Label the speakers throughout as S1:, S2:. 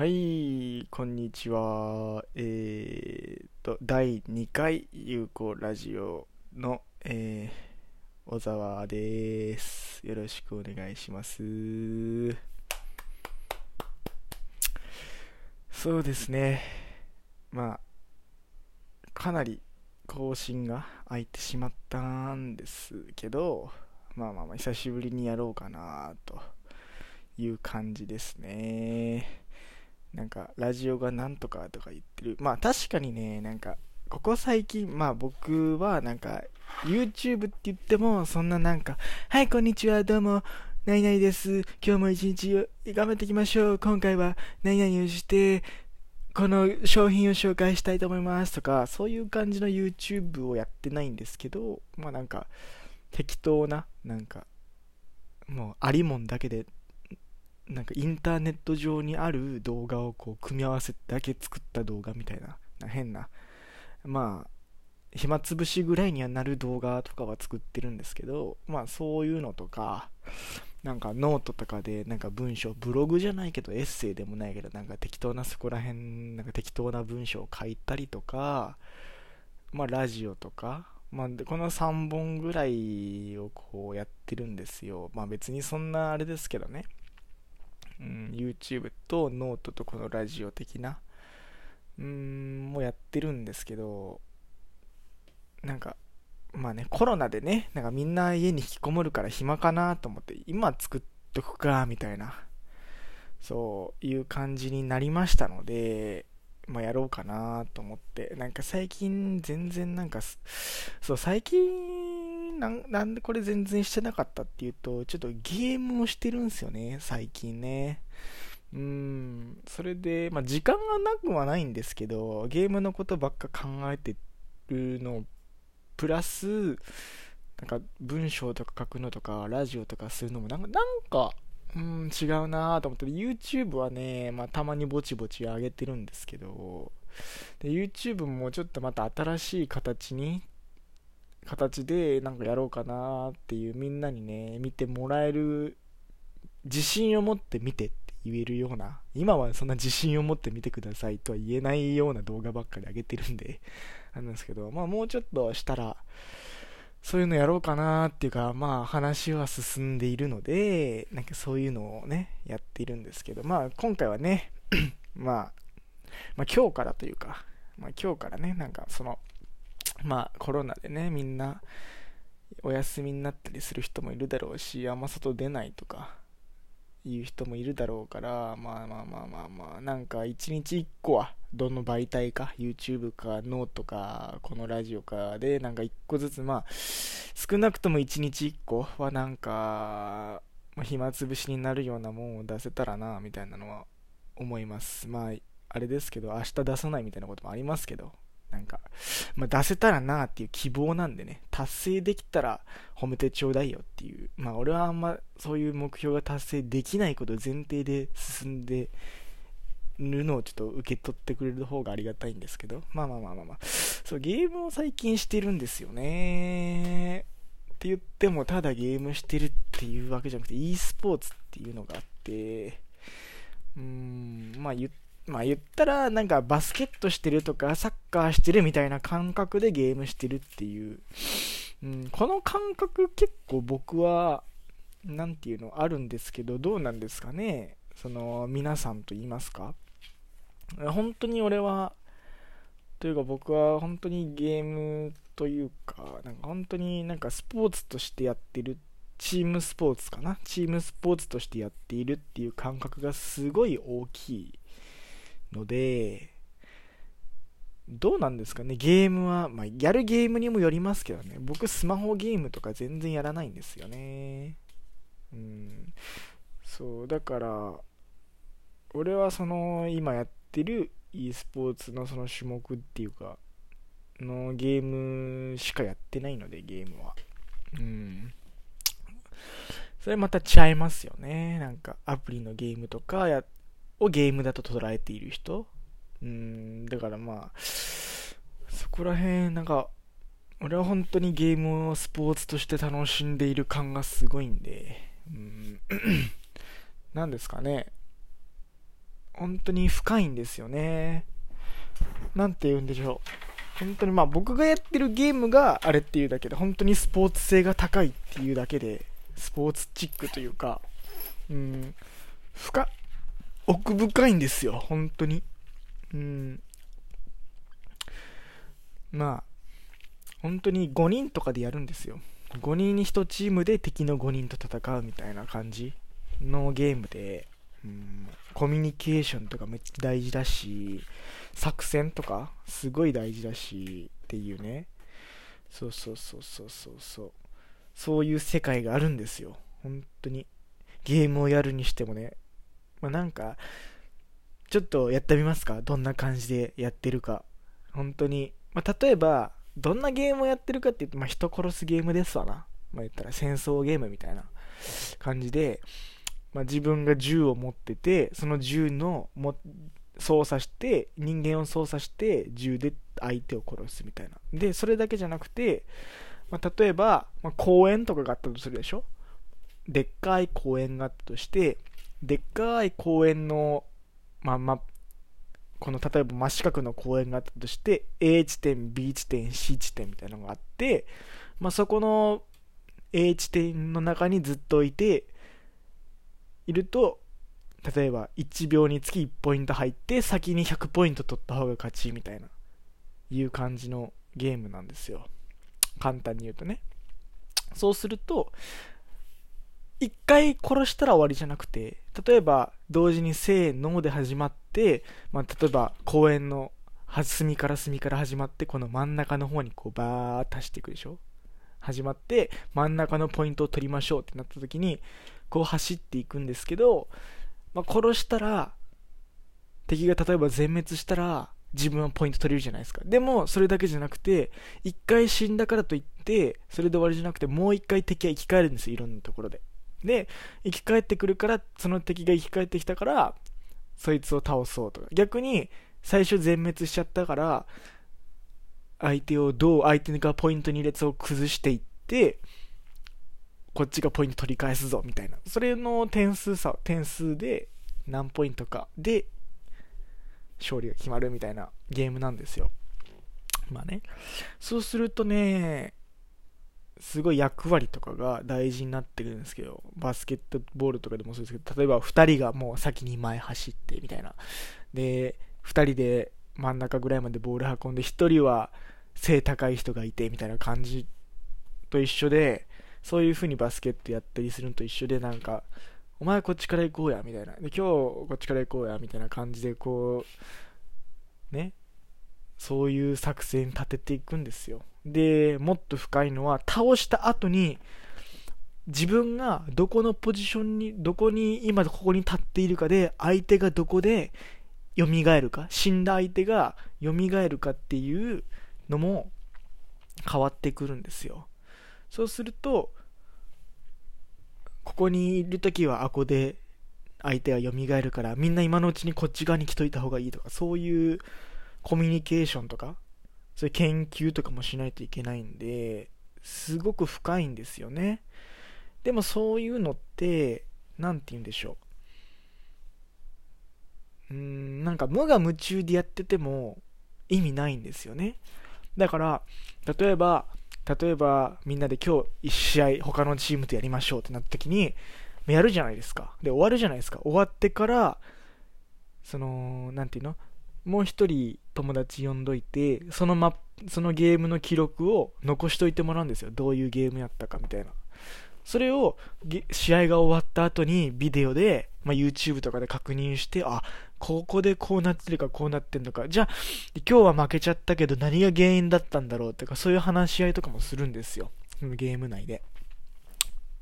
S1: はい、こんにちは。えーと、第2回有効ラジオの、えー小沢です。よろしくお願いします。そうですね。まあ、かなり更新が空いてしまったんですけど、まあまあまあ、久しぶりにやろうかなという感じですね。なんか、ラジオがなんとかとか言ってる。まあ確かにね、なんか、ここ最近、まあ僕はなんか、YouTube って言っても、そんななんか、はい、こんにちは、どうも、何々です。今日も一日頑張っていきましょう。今回は何々をして、この商品を紹介したいと思いますとか、そういう感じの YouTube をやってないんですけど、まあなんか、適当な、なんか、もうありもんだけでなんかインターネット上にある動画をこう組み合わせだけ作った動画みたいな変なまあ暇つぶしぐらいにはなる動画とかは作ってるんですけどまあそういうのとかなんかノートとかでなんか文章ブログじゃないけどエッセイでもないけどなんか適当なそこら辺なんか適当な文章を書いたりとかまあラジオとかまあ、この3本ぐらいをこうやってるんですよ。まあ別にそんなあれですけどね。うん、YouTube とノートとこのラジオ的な、うん、もやってるんですけど、なんか、まあね、コロナでね、なんかみんな家に引きこもるから暇かなと思って、今作っとくか、みたいな、そういう感じになりましたので、まあやろうかなと思って、なんか最近全然なんか、そう、最近なん、なんでこれ全然してなかったっていうと、ちょっとゲームをしてるんですよね、最近ね。うん、それで、まあ時間がなくはないんですけど、ゲームのことばっか考えてるの、プラス、なんか文章とか書くのとか、ラジオとかするのもなんか、なんか、うん、違うなぁと思って、YouTube はね、まあたまにぼちぼち上げてるんですけど、で YouTube もちょっとまた新しい形に形でなんかやろうかなっていうみんなにね見てもらえる自信を持って見てって言えるような今はそんな自信を持って見てくださいとは言えないような動画ばっかり上げてるんでなんですけどまあもうちょっとしたらそういうのやろうかなっていうかまあ話は進んでいるのでなんかそういうのをねやっているんですけどまあ今回はね まあまあ今日からというかまあ今日からねなんかそのまあコロナでねみんなお休みになったりする人もいるだろうしあんま外出ないとかいう人もいるだろうからまあまあまあまあまあなんか一日一個はどの媒体か YouTube かノートかこのラジオかでなんか一個ずつまあ少なくとも一日一個はなんか、暇つぶしになるようなもんを出せたらなみたいなのは思います。まああれですけど明日出さないみたいなこともありますけど。なんか、まあ、出せたらなっていう希望なんでね、達成できたら褒めてちょうだいよっていう、まあ俺はあんまそういう目標が達成できないこと前提で進んでるのをちょっと受け取ってくれる方がありがたいんですけど、まあまあまあまあまあ、そうゲームを最近してるんですよね。って言ってもただゲームしてるっていうわけじゃなくて e スポーツっていうのがあって、うーん、まあ言ってまあ言ったらなんかバスケットしてるとかサッカーしてるみたいな感覚でゲームしてるっていう、うん、この感覚結構僕は何ていうのあるんですけどどうなんですかね？その皆さんと言いますか？本当に俺はというか僕は本当にゲームというかなんか本当になんかスポーツとしてやってるチームスポーツかな？チームスポーツとしてやっているっていう感覚がすごい大きい。ので、どうなんですかね、ゲームは、まあ、やるゲームにもよりますけどね、僕、スマホゲームとか全然やらないんですよね。うん、そう、だから、俺はその、今やってる e スポーツのその種目っていうか、のゲームしかやってないので、ゲームは。うん。それまた違いますよね。なんか、アプリのゲームとかやっをゲームだと捉えている人うんだからまあそこら辺なんか俺は本当にゲームをスポーツとして楽しんでいる感がすごいんでうん なんですかね本当に深いんですよね。なんて言うんでしょう。本当にまあ僕がやってるゲームがあれっていうだけで、本当にスポーツ性が高いっていうだけで、スポーツチックというか、うん、深、奥深いんですよ、本当に。うん。まあ、本当に5人とかでやるんですよ。5人に1チームで敵の5人と戦うみたいな感じのゲームで、うん、コミュニケーションとかめっちゃ大事だし、作戦とかすごい大事だしっていうね。そうそうそうそうそうそう。そういう世界があるんですよ。本当に。ゲームをやるにしてもね。まあ、なんか、ちょっとやってみますか？どんな感じでやってるか。本当に。まあ、例えば、どんなゲームをやってるかって言って、まあ、人殺すゲームですわな。まあ、言ったら戦争ゲームみたいな感じで、まあ、自分が銃を持ってて、その銃のも操作して、人間を操作して、銃で相手を殺すみたいな。で、それだけじゃなくて、まあ、例えば、まあ、公園とかがあったとするでしょ？でっかい公園があったとして、でっかい公園の、まあまあ、この例えば真四角の公園があったとして A 地点 B 地点 C 地点みたいなのがあって、まあ、そこの A 地点の中にずっといていると例えば1秒につき1ポイント入って先に100ポイント取った方が勝ちみたいないう感じのゲームなんですよ。簡単に言うとね。そうすると1回殺したら終わりじゃなくて例えば同時にせーので始まって、まあ、例えば公園の隅から隅から始まってこの真ん中の方にこうバーッと走っていくでしょ？始まって真ん中のポイントを取りましょうってなった時にこう走っていくんですけど、まあ、殺したら敵が例えば全滅したら自分はポイント取れるじゃないですか。でもそれだけじゃなくて1回死んだからといってそれで終わりじゃなくてもう1回敵は生き返るんですよいろんなところで。で生き返ってくるからその敵が生き返ってきたからそいつを倒そうと。か逆に最初全滅しちゃったから相手をどう相手がポイント2列を崩していってこっちがポイント取り返すぞみたいな。それの点数差点数で何ポイントか。で勝利が決まるみたいなゲームなんですよ。まあね。そうするとねすごい役割とかが大事になってくるんですけど、バスケットボールとかでもそうですけど、例えば2人がもう先に前走ってみたいな。で、2人で真ん中ぐらいまでボール運んで、1人は背高い人がいてみたいな感じと一緒で、そういう風にバスケットやったりするのと一緒で、なんか、お前こっちから行こうや、みたいな。で、今日こっちから行こうや、みたいな感じで、こう、ね、そういう作戦立てていくんですよ。で、もっと深いのは、倒した後に、自分がどこのポジションに、どこに、今ここに立っているかで、相手がどこで蘇るか、死んだ相手が蘇るかっていうのも変わってくるんですよ。そうすると、ここにいるときはあこで相手は蘇るから、みんな今のうちにこっち側に来といた方がいいとか、そういうコミュニケーションとか、そういう研究とかもしないといけないんで、すごく深いんですよね。でもそういうのって、何て言うんでしょう。うーん、なんか無我夢中でやってても意味ないんですよね。だから、例えば、例えばみんなで今日1試合他のチームとやりましょうってなった時に、やるじゃないですか。で、終わるじゃないですか。終わってから、その、なんていうの？もう一人友達呼んどいてそのマそのゲームの記録を残しといてもらうんですよ。どういうゲームやったかみたいな。それを試合が終わった後にビデオで、まあ、YouTube とかで確認してあここでこうなってるかこうなってんのか。じゃあ今日は負けちゃったけど何が原因だったんだろうとかそういう話し合いとかもするんですよ。ゲーム内で。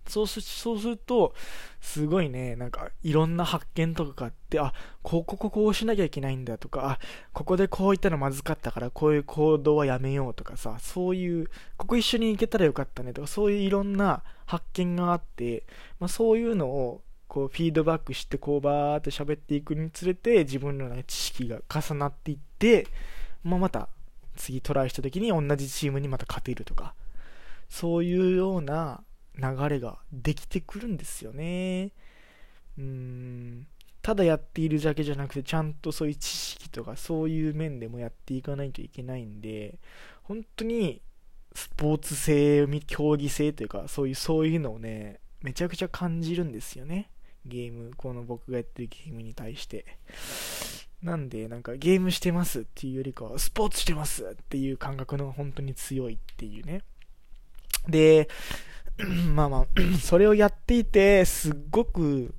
S1: そうすそうすると、すごいね、なんかいろんな発見とかがあって、あ、ここここうしなきゃいけないんだとか、あ、ここでこういったのまずかったからこういう行動はやめようとかさ、そういう、ここ一緒に行けたらよかったねとか、そういういろんな発見があって、まあ、そういうのをこうフィードバックしてこうバーって喋っていくにつれて自分の、ね、知識が重なっていって、まあ、また次トライした時に同じチームにまた勝てるとかそういうような流れができてくるんですよね。うーん。ただやっているだけじゃなくてちゃんとそういう知識とかそういう面でもやっていかないといけないんで本当にスポーツ性競技性というかそういうそういうのをねめちゃくちゃ感じるんですよね。ゲームこの僕がやってるゲームに対して。なんでなんかゲームしてますっていうよりかはスポーツしてますっていう感覚の本当に強いっていうね。で まあまあ それをやっていてすっごく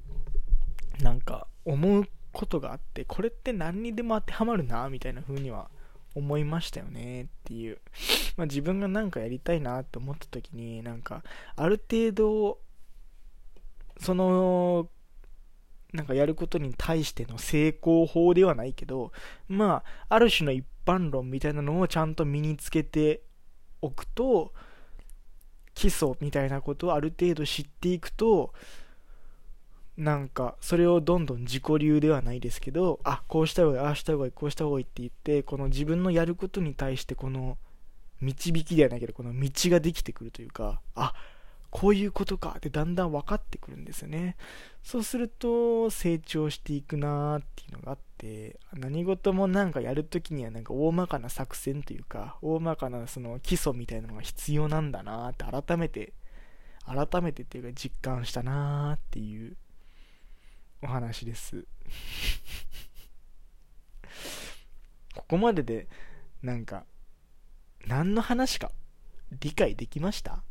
S1: なんか思うことがあってこれって何にでも当てはまるなみたいな風には思いましたよねっていう、まあ、自分が何かやりたいなって思った時になんかある程度そのなんかやることに対しての成功法ではないけどまあある種の一般論みたいなのをちゃんと身につけておくと基礎みたいなことをある程度知っていくとなんかそれをどんどん自己流ではないですけどあこうした方がいいああした方がいいこうした方がいいって言ってこの自分のやることに対してこの導きではないけどこの道ができてくるというかあっこういうことかってだんだん分かってくるんですよね。そうすると成長していくなーっていうのがあって何事もなんかやるときにはなんか大まかな作戦というか大まかなその基礎みたいなのが必要なんだなーって改めて改めてっていうか実感したなーっていう。お話です。ここまででなんか何の話か理解できました？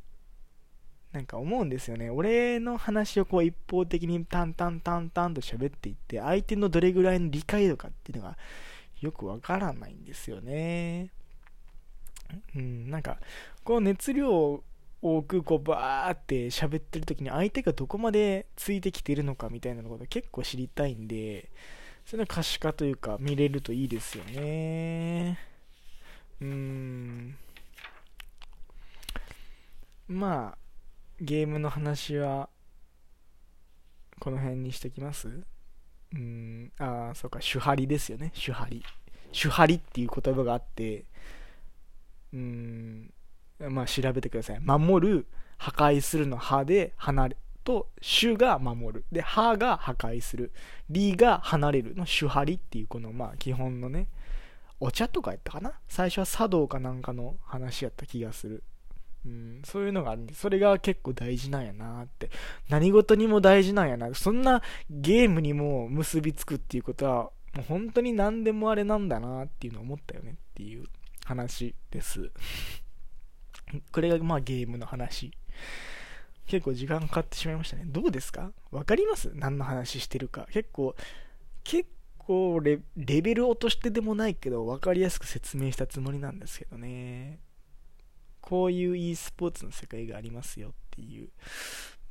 S1: なんか思うんですよね。俺の話をこう一方的に淡々淡々と喋っていって、相手のどれぐらいの理解度かっていうのがよくわからないんですよね。うん、なんか、こう熱量を多くこうバーって喋ってる時に相手がどこまでついてきてるのかみたいなこと結構知りたいんで、それの可視化というか見れるといいですよね。うーん。まあ、ゲームの話はこの辺にしときます？うんああそうか手張りですよね。手張り。手張りっていう言葉があってうんまあ調べてください。守る破壊するの歯で離れと主が守る。で歯が破壊する。理が離れるの手張りっていうこのまあ基本のねお茶とかやったかな？最初は茶道かなんかの話やった気がする。うん、そういうのがあるんで、それが結構大事なんやなって。何事にも大事なんやな。そんなゲームにも結びつくっていうことは、もう本当に何でもあれなんだなっていうのを思ったよねっていう話です。これがまあゲームの話。結構時間かかってしまいましたね。どうですか？わかります？何の話してるか。結構、結構レベル落としてでもないけど、分かりやすく説明したつもりなんですけどね。こういう e スポーツの世界がありますよっていう、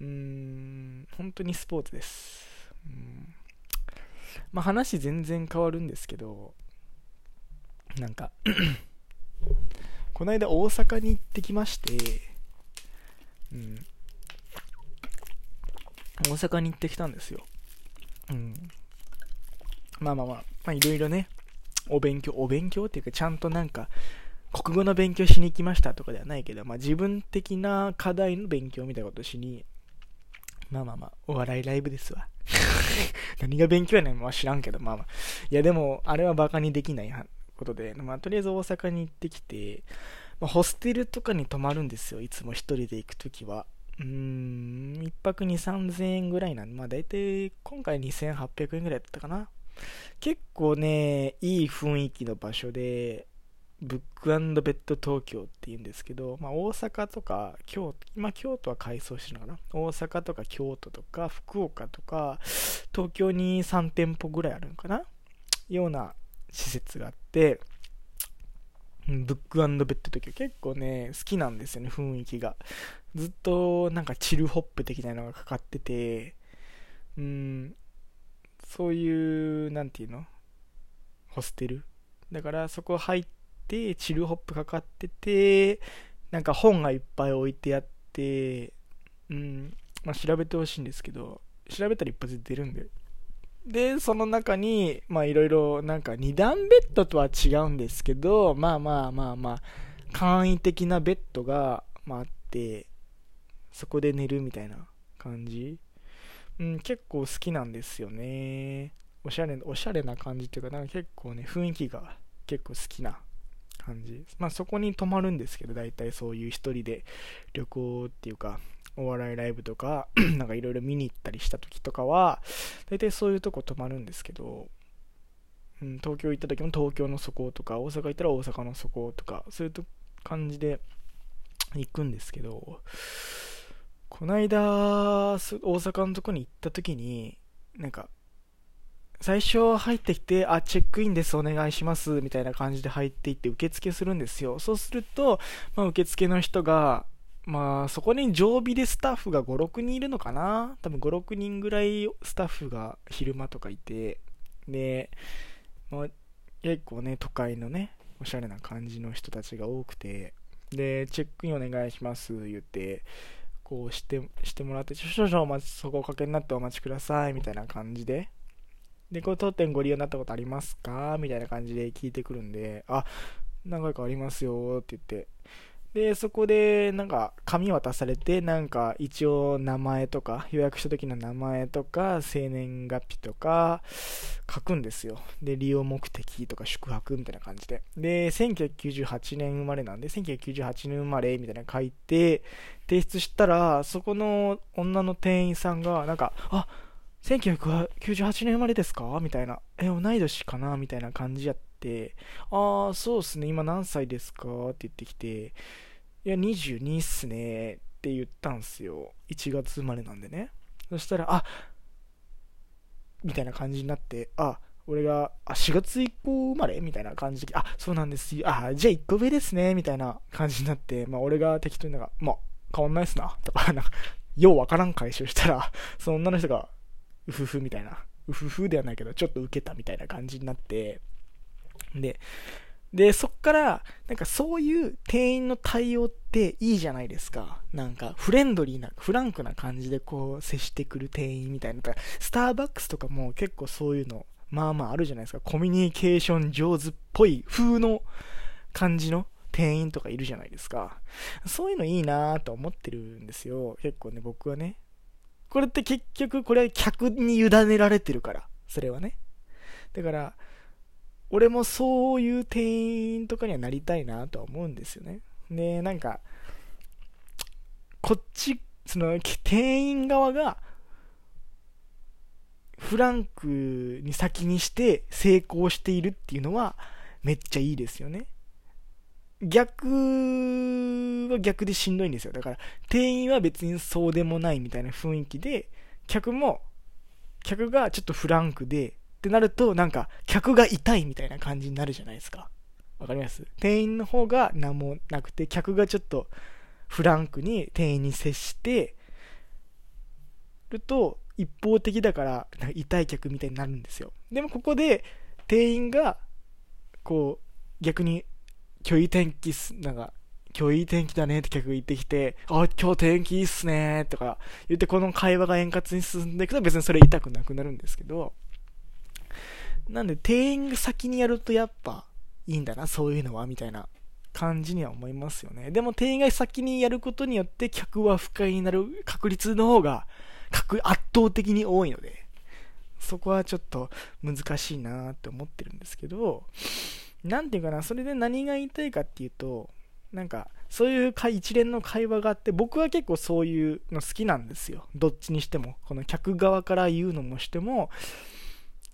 S1: うーん、本当にスポーツです。うんまあ、話全然変わるんですけど、なんか この間大阪に行ってきまして、うん、大阪に行ってきたんですよ。うん。まあまあまあ、まあいろいろね、お勉強、お勉強っていうか、ちゃんとなんか、国語の勉強しに行きましたとかではないけど、まあ、自分的な課題の勉強みたいなことしに、まあまあまあ、お笑いライブですわ。何が勉強やねん、まあ、知らんけど、まあまあ。いや、でも、あれはバカにできないことで、まあ、とりあえず大阪に行ってきて、まあ、ホステルとかに泊まるんですよ、いつも一人で行くときは。うーん、一泊2、3000円ぐらいなんで、まあ大体今回2800円ぐらいだったかな。結構ね、いい雰囲気の場所で、ブックベッド東京っていうんですけど、まあ、大阪とか京都、今京都は改装してるのかな大阪とか京都とか福岡とか東京に3店舗ぐらいあるのかな？ような施設があって、ブックベッド東京結構ね、好きなんですよね、雰囲気が。ずっとなんかチルホップ的なのがかかってて、うん、そういう、なんていうの？ホステル？だからそこ入ってて、チルホップかかってて、なんか本がいっぱい置いてあって、うん、まあ、調べてほしいんですけど、調べたら一発で出るんで。で、その中に、まあいろいろ、なんか二段ベッドとは違うんですけど、まあまあまあまあ、簡易的なベッドが、まあ、あって、そこで寝るみたいな感じ。うん、結構好きなんですよね。おしゃれ、おしゃれな感じっていうか、なんか結構ね、雰囲気が結構好きな感じ。まあそこに泊まるんですけど、大体そういう一人で旅行っていうか、お笑いライブとか、なんかいろいろ見に行ったりした時とかは、大体そういうとこ泊まるんですけど、うん、東京行った時も東京のそことか、大阪行ったら大阪のそことか、そういう感じで行くんですけど、こないだ、大阪のとこに行った時に、なんか、最初入ってきて、あ、チェックインです、お願いします、みたいな感じで入っていって受付するんですよ。そうすると、まあ、受付の人が、まあ、そこに常備でスタッフが5、6人いるのかな？多分5、6人ぐらいスタッフが昼間とかいて、で、まあ、結構ね、都会のね、おしゃれな感じの人たちが多くて、で、チェックインお願いします、言って、こうしてしてもらって、少々お待ち、そこおかけになってお待ちください、みたいな感じで。で、これ当店ご利用になったことありますか？みたいな感じで聞いてくるんで、あ、何回かありますよって言って。で、そこで、なんか、紙渡されて、なんか、一応名前とか、予約した時の名前とか、生年月日とか、書くんですよ。で、利用目的とか、宿泊みたいな感じで。で、1998年生まれなんで、1998年生まれみたいな書いて、提出したら、そこの女の店員さんが、なんか、あ、1998年生まれですか？みたいな。え、同い年かな？みたいな感じやって、ああ、そうっすね、今何歳ですか？って言ってきて、いや、22っすね。って言ったんすよ。1月生まれなんでね。そしたら、あみたいな感じになって、あ、俺が、あ、4月以降生まれ？みたいな感じで、あ、そうなんです。よ。あ、じゃあ1個上ですね。みたいな感じになって、まあ俺が適当になんか、まあ変わんないっすな。とか、なんか、ようわからん回収したら、その女の人が、うふふみたいな、うふふではないけど、ちょっと受けたみたいな感じになって、で、で、そっから、なんかそういう店員の対応っていいじゃないですか。なんかフレンドリーな、フランクな感じでこう接してくる店員みたいな。スターバックスとかも結構そういうの、まあまああるじゃないですか。コミュニケーション上手っぽい風の感じの店員とかいるじゃないですか。そういうのいいなぁと思ってるんですよ。結構ね、僕はね。これって結局、これは客に委ねられてるから。それはね。だから、俺もそういう店員とかにはなりたいなとは思うんですよね。で、なんか、こっち、その、店員側が、フランクに先にして成功しているっていうのは、めっちゃいいですよね。逆は逆でしんどいんですよ。だから、店員は別にそうでもないみたいな雰囲気で、客も、客がちょっとフランクで、ってなると、なんか、客が痛いみたいな感じになるじゃないですか。わかります？店員の方が何もなくて、客がちょっとフランクに店員に接してると、一方的だから、痛い客みたいになるんですよ。でもここで、店員が、こう、逆に今日いい天気す、なんか、今日いい天気だねって客が言ってきて、あ、今日天気いいっすねとか言って、この会話が円滑に進んでいくと別にそれ痛くなくなるんですけど、なんで店員が先にやるとやっぱいいんだな、そういうのは、みたいな感じには思いますよね。でも店員が先にやることによって客は不快になる確率の方が圧倒的に多いので、そこはちょっと難しいなって思ってるんですけど、なんていうかな、それで何が言いたいかっていうと、なんか、そういう一連の会話があって、僕は結構そういうの好きなんですよ。どっちにしても。この客側から言うのもしても、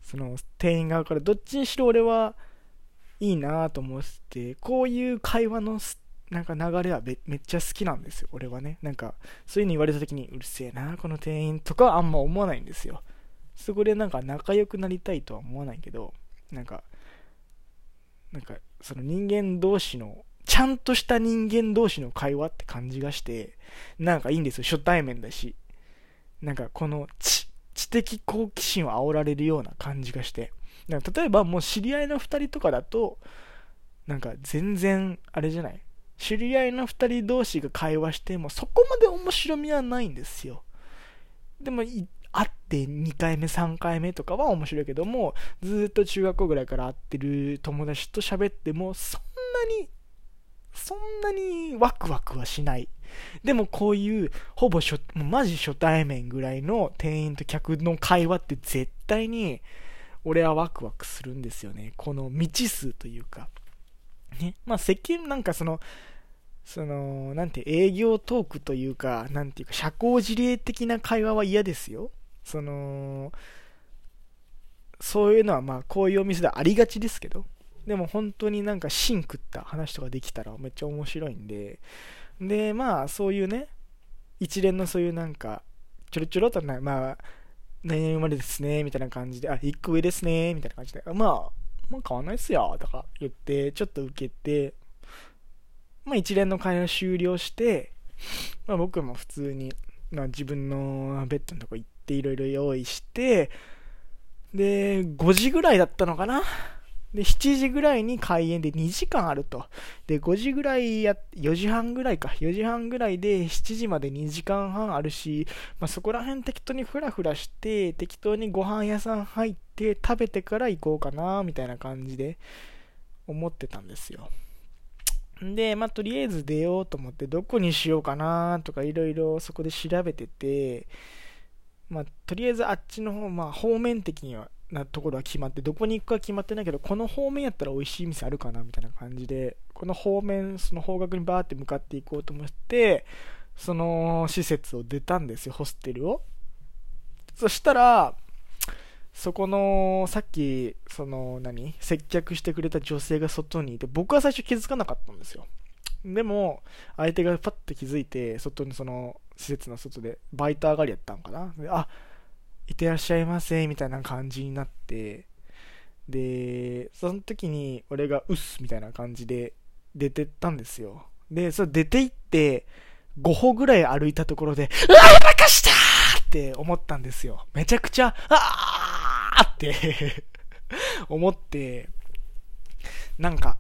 S1: その店員側からどっちにしろ俺はいいなと思ってて、こういう会話のなんか流れはめっちゃ好きなんですよ、俺はね。なんか、そういうの言われた時に、うるせえな、この店員とかはあんま思わないんですよ。そこでなんか仲良くなりたいとは思わないけど、なんか、なんかその人間同士のちゃんとした人間同士の会話って感じがしてなんかいいんですよ。初対面だし。なんかこの知知的好奇心を煽られるような感じがして。なんか例えばもう知り合いの2人とかだとなんか全然あれじゃない。知り合いの2人同士が会話してもそこまで面白みはないんですよ。でも会って2回目3回目とかは面白いけどもずっと中学校ぐらいから会ってる友達と喋ってもそんなにそんなにワクワクはしない。でもこういう、ほぼ初、もうマジ初対面ぐらいの店員と客の会話って絶対に、俺はワクワクするんですよね。この未知数というか。ね。まあ、世間なんかその、その、なんて、営業トークというか、なんていうか、社交辞令的な会話は嫌ですよ。その、そういうのはまあ、こういうお店ではありがちですけど、でも本当になんか芯食った話とかできたらめっちゃ面白いんで、で、まあ、そういうね、一連のそういうなんか、ちょろちょろとな、まあ、何々生まれですね、みたいな感じで、あ、一個上ですね、みたいな感じで、まあ、まあ変わんないっすよ、とか言って、ちょっと受けて、まあ一連の会話終了して、まあ僕も普通に、まあ自分のベッドのとこ行っていろいろ用意して、で、5時ぐらいだったのかな？で、7時ぐらいに開演で2時間あると。で、5時ぐらいや、4時半ぐらいか。4時半ぐらいで7時まで2時間半あるし、まあ、そこら辺適当にフラフラして、適当にご飯屋さん入って食べてから行こうかな、みたいな感じで思ってたんですよ。で、まあ、とりあえず出ようと思って、どこにしようかな、とかいろいろそこで調べてて、まあ、とりあえずあっちの方、まあ、方面的にはなところは決まって、どこに行くか決まってないけど、この方面やったら美味しい店あるかなみたいな感じで、この方面、その方角にバーって向かっていこうと思って、その施設を出たんですよ、ホステルを。そしたら、そこの、さっき、その、何接客してくれた女性が外にいて、僕は最初気づかなかったんですよ。でも、相手がパッて気づいて、外にその、施設の外で、バイト上がりやったんかな。であ、いってらっしゃいませ、みたいな感じになって、で、その時に俺がうっす、みたいな感じで出てったんですよ。で、それ出て行って、5歩ぐらい歩いたところで、うわ、やらかしたって思ったんですよ。めちゃくちゃ、あーって 思って、なんか、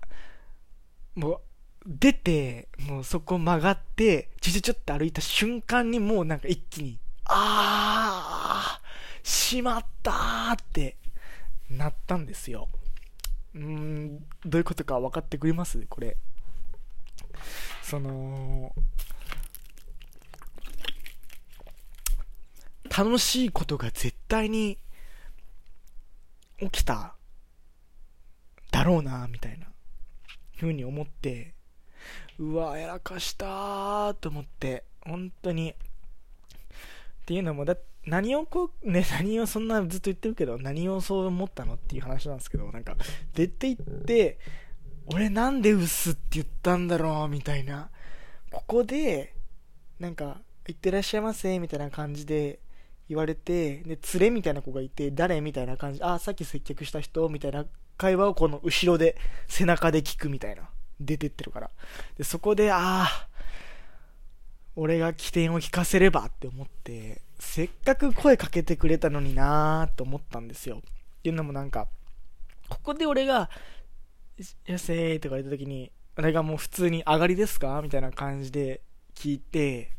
S1: もう、出て、もうそこ曲がって、ちょちょちょって歩いた瞬間にもうなんか一気に、あー、しまったーってなったんですよ。うーん、どういうことか分かってくれます？これ。その、楽しいことが絶対に起きただろうな、みたいな、ふうに思って、うわ、やらかしたーと思って、本当に。っていうのも、だ何をこう、ね、何をそんなずっと言ってるけど、何をそう思ったのっていう話なんですけど、なんか、出て行って、俺なんで薄って言ったんだろう、みたいな。ここで、なんか、行ってらっしゃいませ、みたいな感じで言われて、で、連れみたいな子がいて、誰みたいな感じ、あ、さっき接客した人、みたいな会話をこの後ろで、背中で聞くみたいな。出てってるから。で、そこで、ああ、俺が起点を聞かせればって思って、せっかく声かけてくれたのになーと思ったんですよ。っていうのもなんか、ここで俺が、やせーとか言った時に、俺がもう普通に上がりですか？みたいな感じで聞いて、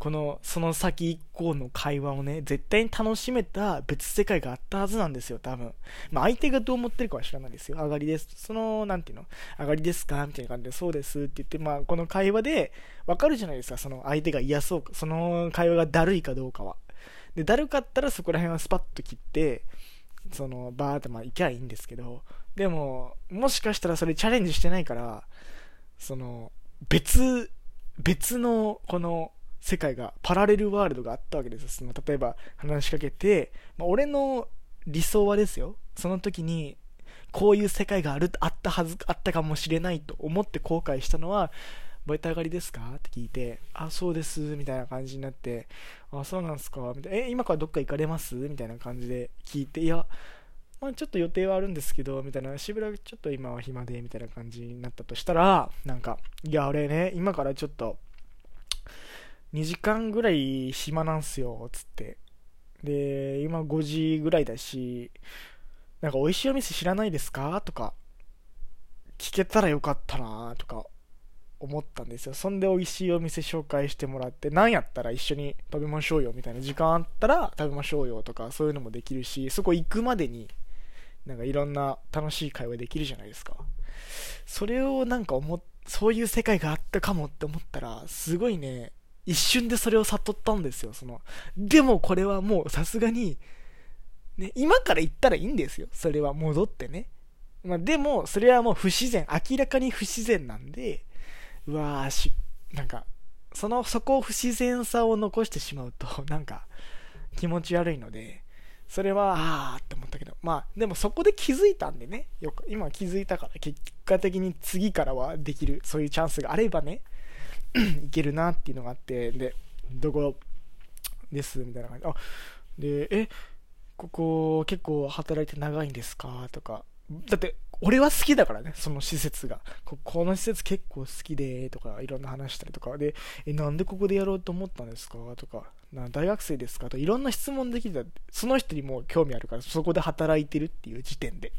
S1: この、その先以降の会話をね、絶対に楽しめた別世界があったはずなんですよ、多分。まあ、相手がどう思ってるかは知らないですよ。上がりです。その、なんていうの？上がりですか？みたいな感じで、そうですって言って、まあ、この会話で、わかるじゃないですか、その相手が嫌そうか、その会話がだるいかどうかは。で、だるかったらそこら辺はスパッと切って、その、バーってまあ、行きゃいいんですけど、でも、もしかしたらそれチャレンジしてないから、その、別、別の、この、世界が、パラレルワールドがあったわけですその例えば話しかけて、まあ、俺の理想はですよ。その時に、こういう世界がある、あったはず、あったかもしれないと思って後悔したのは、バイト上がりですか？って聞いて、あ、そうです、みたいな感じになって、あ、そうなんすか？みたいな、え、今からどっか行かれます？みたいな感じで聞いて、いや、まあ、ちょっと予定はあるんですけど、みたいな、しばらくちょっと今は暇で、みたいな感じになったとしたら、なんか、いや、俺ね、今からちょっと、2時間ぐらい暇なんすよ、つって。で、今5時ぐらいだし、なんか美味しいお店知らないですか？とか、聞けたらよかったなとか思ったんですよ。そんで美味しいお店紹介してもらって、なんやったら一緒に食べましょうよみたいな時間あったら食べましょうよとかそういうのもできるし、そこ行くまでになんかいろんな楽しい会話できるじゃないですか。それをなんか思っそういう世界があったかもって思ったら、すごいね、一瞬でそれを悟ったんですよ、その。でもこれはもうさすがに、ね、今から言ったらいいんですよ。それは戻ってね。まあ、でも、それはもう不自然、明らかに不自然なんで、うわーし、なんか、その、そこを不自然さを残してしまうと、なんか、気持ち悪いので、それは、あーって思ったけど、まあ、でもそこで気づいたんでね、よく、今気づいたから、結果的に次からはできる、そういうチャンスがあればね、いけるなっていうのがあって、で、どこですみたいな感じ。あ、で、え、ここ結構働いて長いんですかとか、だって、俺は好きだからね、その施設が。ここの施設結構好きで、とか、いろんな話したりとか、で、え、なんでここでやろうと思ったんですかとか、な大学生ですかといろんな質問できた。その人にも興味あるから、そこで働いてるっていう時点で。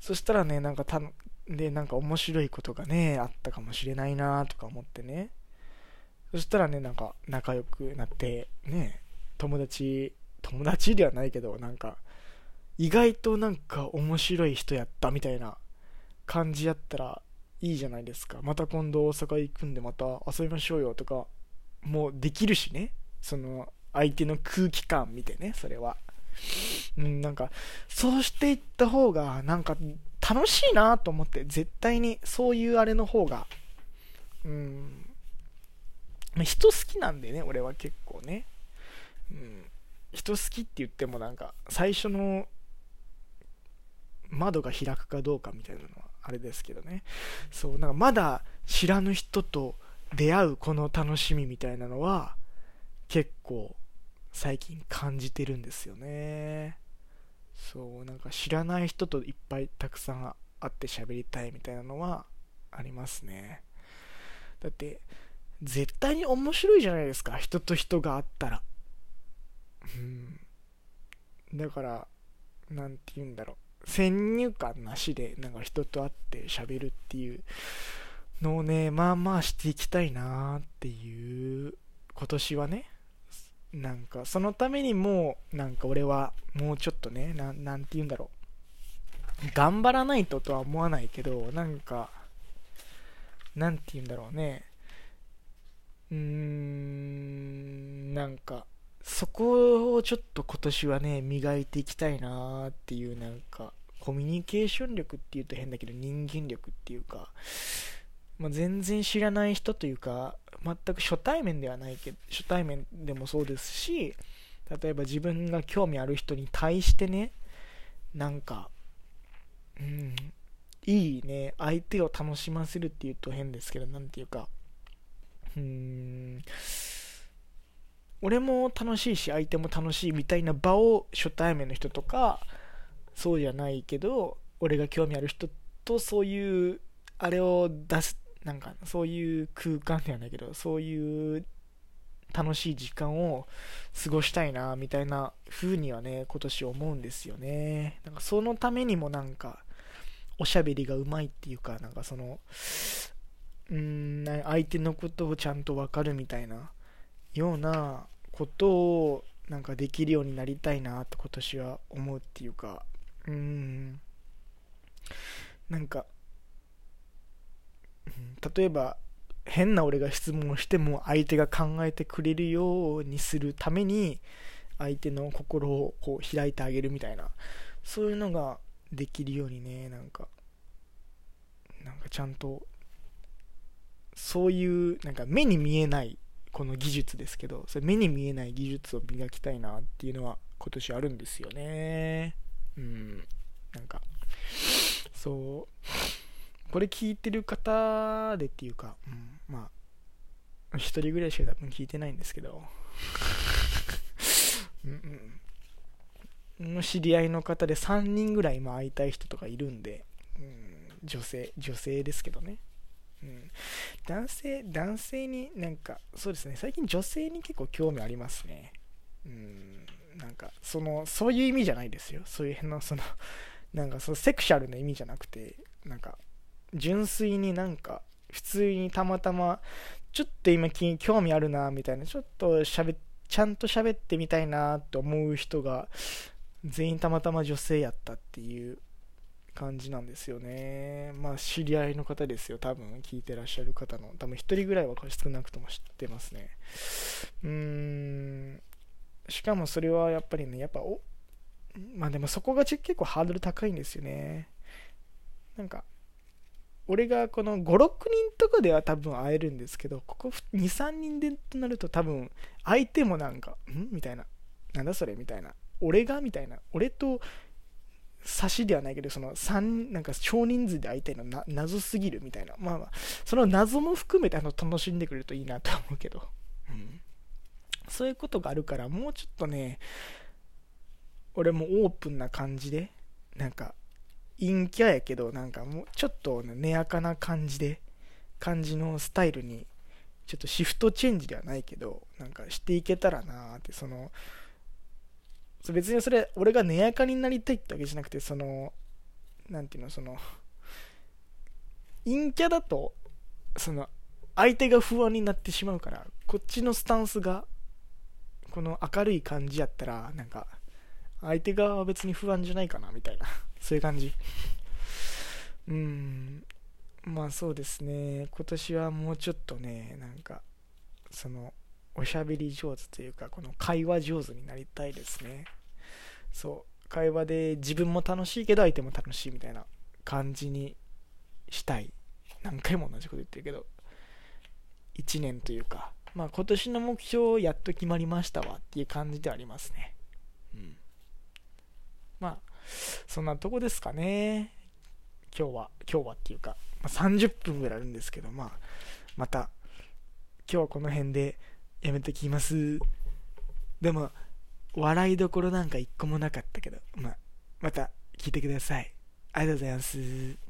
S1: そしたらね、なんかたで、なんか面白いことがね、あったかもしれないなとか思ってね。そしたらね、なんか仲良くなって、ね、友達、友達ではないけど、なんか、意外となんか面白い人やったみたいな感じやったらいいじゃないですか。また今度大阪行くんでまた遊びましょうよとか、もうできるしね。その相手の空気感見てね、それは。うん、なんか、そうしていった方が、なんか楽しいなと思って、絶対にそういうあれの方が、うん、人好きなんでね、俺は結構ね。うん、人好きって言ってもなんか、最初の窓が開くかどうかみたいなのはあれですけどねそうなんかまだ知らぬ人と出会うこの楽しみみたいなのは結構最近感じてるんですよね。そうなんか知らない人といっぱいたくさん会って喋りたいみたいなのはありますね。だって絶対に面白いじゃないですか。人と人があったら。うん。だから何て言うんだろう。先入観なしでなんか人と会って喋るっていうのをねまあまあしていきたいなっていう今年はね。なんかそのためにもうなんか俺はもうちょっとねななんて言うんだろう。頑張らないととは思わないけどなんかなんて言うんだろうね。うーんなんかそこをちょっと今年はね、磨いていきたいなっていうなんか、コミュニケーション力っていうと変だけど人間力っていうか、まあ、全然知らない人というか、全く初対面ではないけど、初対面でもそうですし、例えば自分が興味ある人に対してね、なんか、うん、いいね、相手を楽しませるっていうと変ですけど、なんていうか、うーん、俺も楽しいし相手も楽しいみたいな場を初対面の人とかそうじゃないけど俺が興味ある人とそういうあれを出すなんかそういう空間ではないけどそういう楽しい時間を過ごしたいなみたいな風にはね今年思うんですよね。なんかそのためにもなんかおしゃべりがうまいっていうかなんかそのうーん相手のことをちゃんと分かるみたいなようなことをなんかできるようになりたいなと今年は思うっていうかうーん。なんか例えば変な俺が質問をしても相手が考えてくれるようにするために相手の心をこう開いてあげるみたいなそういうのができるようにねなんかなんかちゃんとそういうなんか目に見えないこの技術ですけど、それ目に見えない技術を磨きたいなっていうのは今年あるんですよね。うん。なんか、そう、これ聞いてる方でっていうか、うん、まあ、一人ぐらいしか多分聞いてないんですけど、うんうん、の知り合いの方で3人ぐらい今会いたい人とかいるんで、うん、女性、女性ですけどね。うん、男性、男性になんか、そうですね、最近女性に結構興味ありますね。うん、なんか、その、そういう意味じゃないですよ。そういう変な、その、なんか、そのセクシャルな意味じゃなくて、なんか、純粋になんか、普通にたまたま、ちょっと今興味あるな、みたいな、ちょっと喋ちゃんと喋ってみたいなと思う人が、全員たまたま女性やったっていう感じなんですよね。まあ、知り合いの方ですよ。多分、聞いてらっしゃる方の。多分、1人ぐらいは少なくとも知ってますね。うーん。しかもそれはやっぱりね、やっぱお、まあでもそこが結構ハードル高いんですよね。なんか、俺がこの5、6人とかでは多分会えるんですけど、ここ2、3人でとなると多分、相手もなんか、ん？みたいな。なんだそれ？みたいな。俺が？みたいな。俺と差しではないけど、その3、なんか少人数で会いたいのな謎すぎるみたいな。まあまあ、その謎も含めてあの楽しんでくれるといいなと思うけど。うん。そういうことがあるから、もうちょっとね、俺もオープンな感じで、なんか、陰キャやけど、なんかもうちょっとねやかな感じで、感じのスタイルに、ちょっとシフトチェンジではないけど、なんかしていけたらなーって、その、別にそれ、俺が根やかになりたいってわけじゃなくて、その、なんていうの、その、陰キャだと、その、相手が不安になってしまうから、こっちのスタンスが、この明るい感じやったら、なんか、相手側は別に不安じゃないかな、みたいな。そういう感じ。うん。まあそうですね。今年はもうちょっとね、なんか、その、おしゃべり上手というか、この会話上手になりたいですね。そう。会話で自分も楽しいけど相手も楽しいみたいな感じにしたい。何回も同じこと言ってるけど、1年というか、まあ今年の目標をやっと決まりましたわっていう感じではありますね。うん。まあ、そんなとこですかね。今日は、今日はっていうか、まあ、30分ぐらいあるんですけど、まあ、また、今日はこの辺でやめてきます。でも、笑いどころなんか一個もなかったけど、まあ、また聞いてください。ありがとうございます。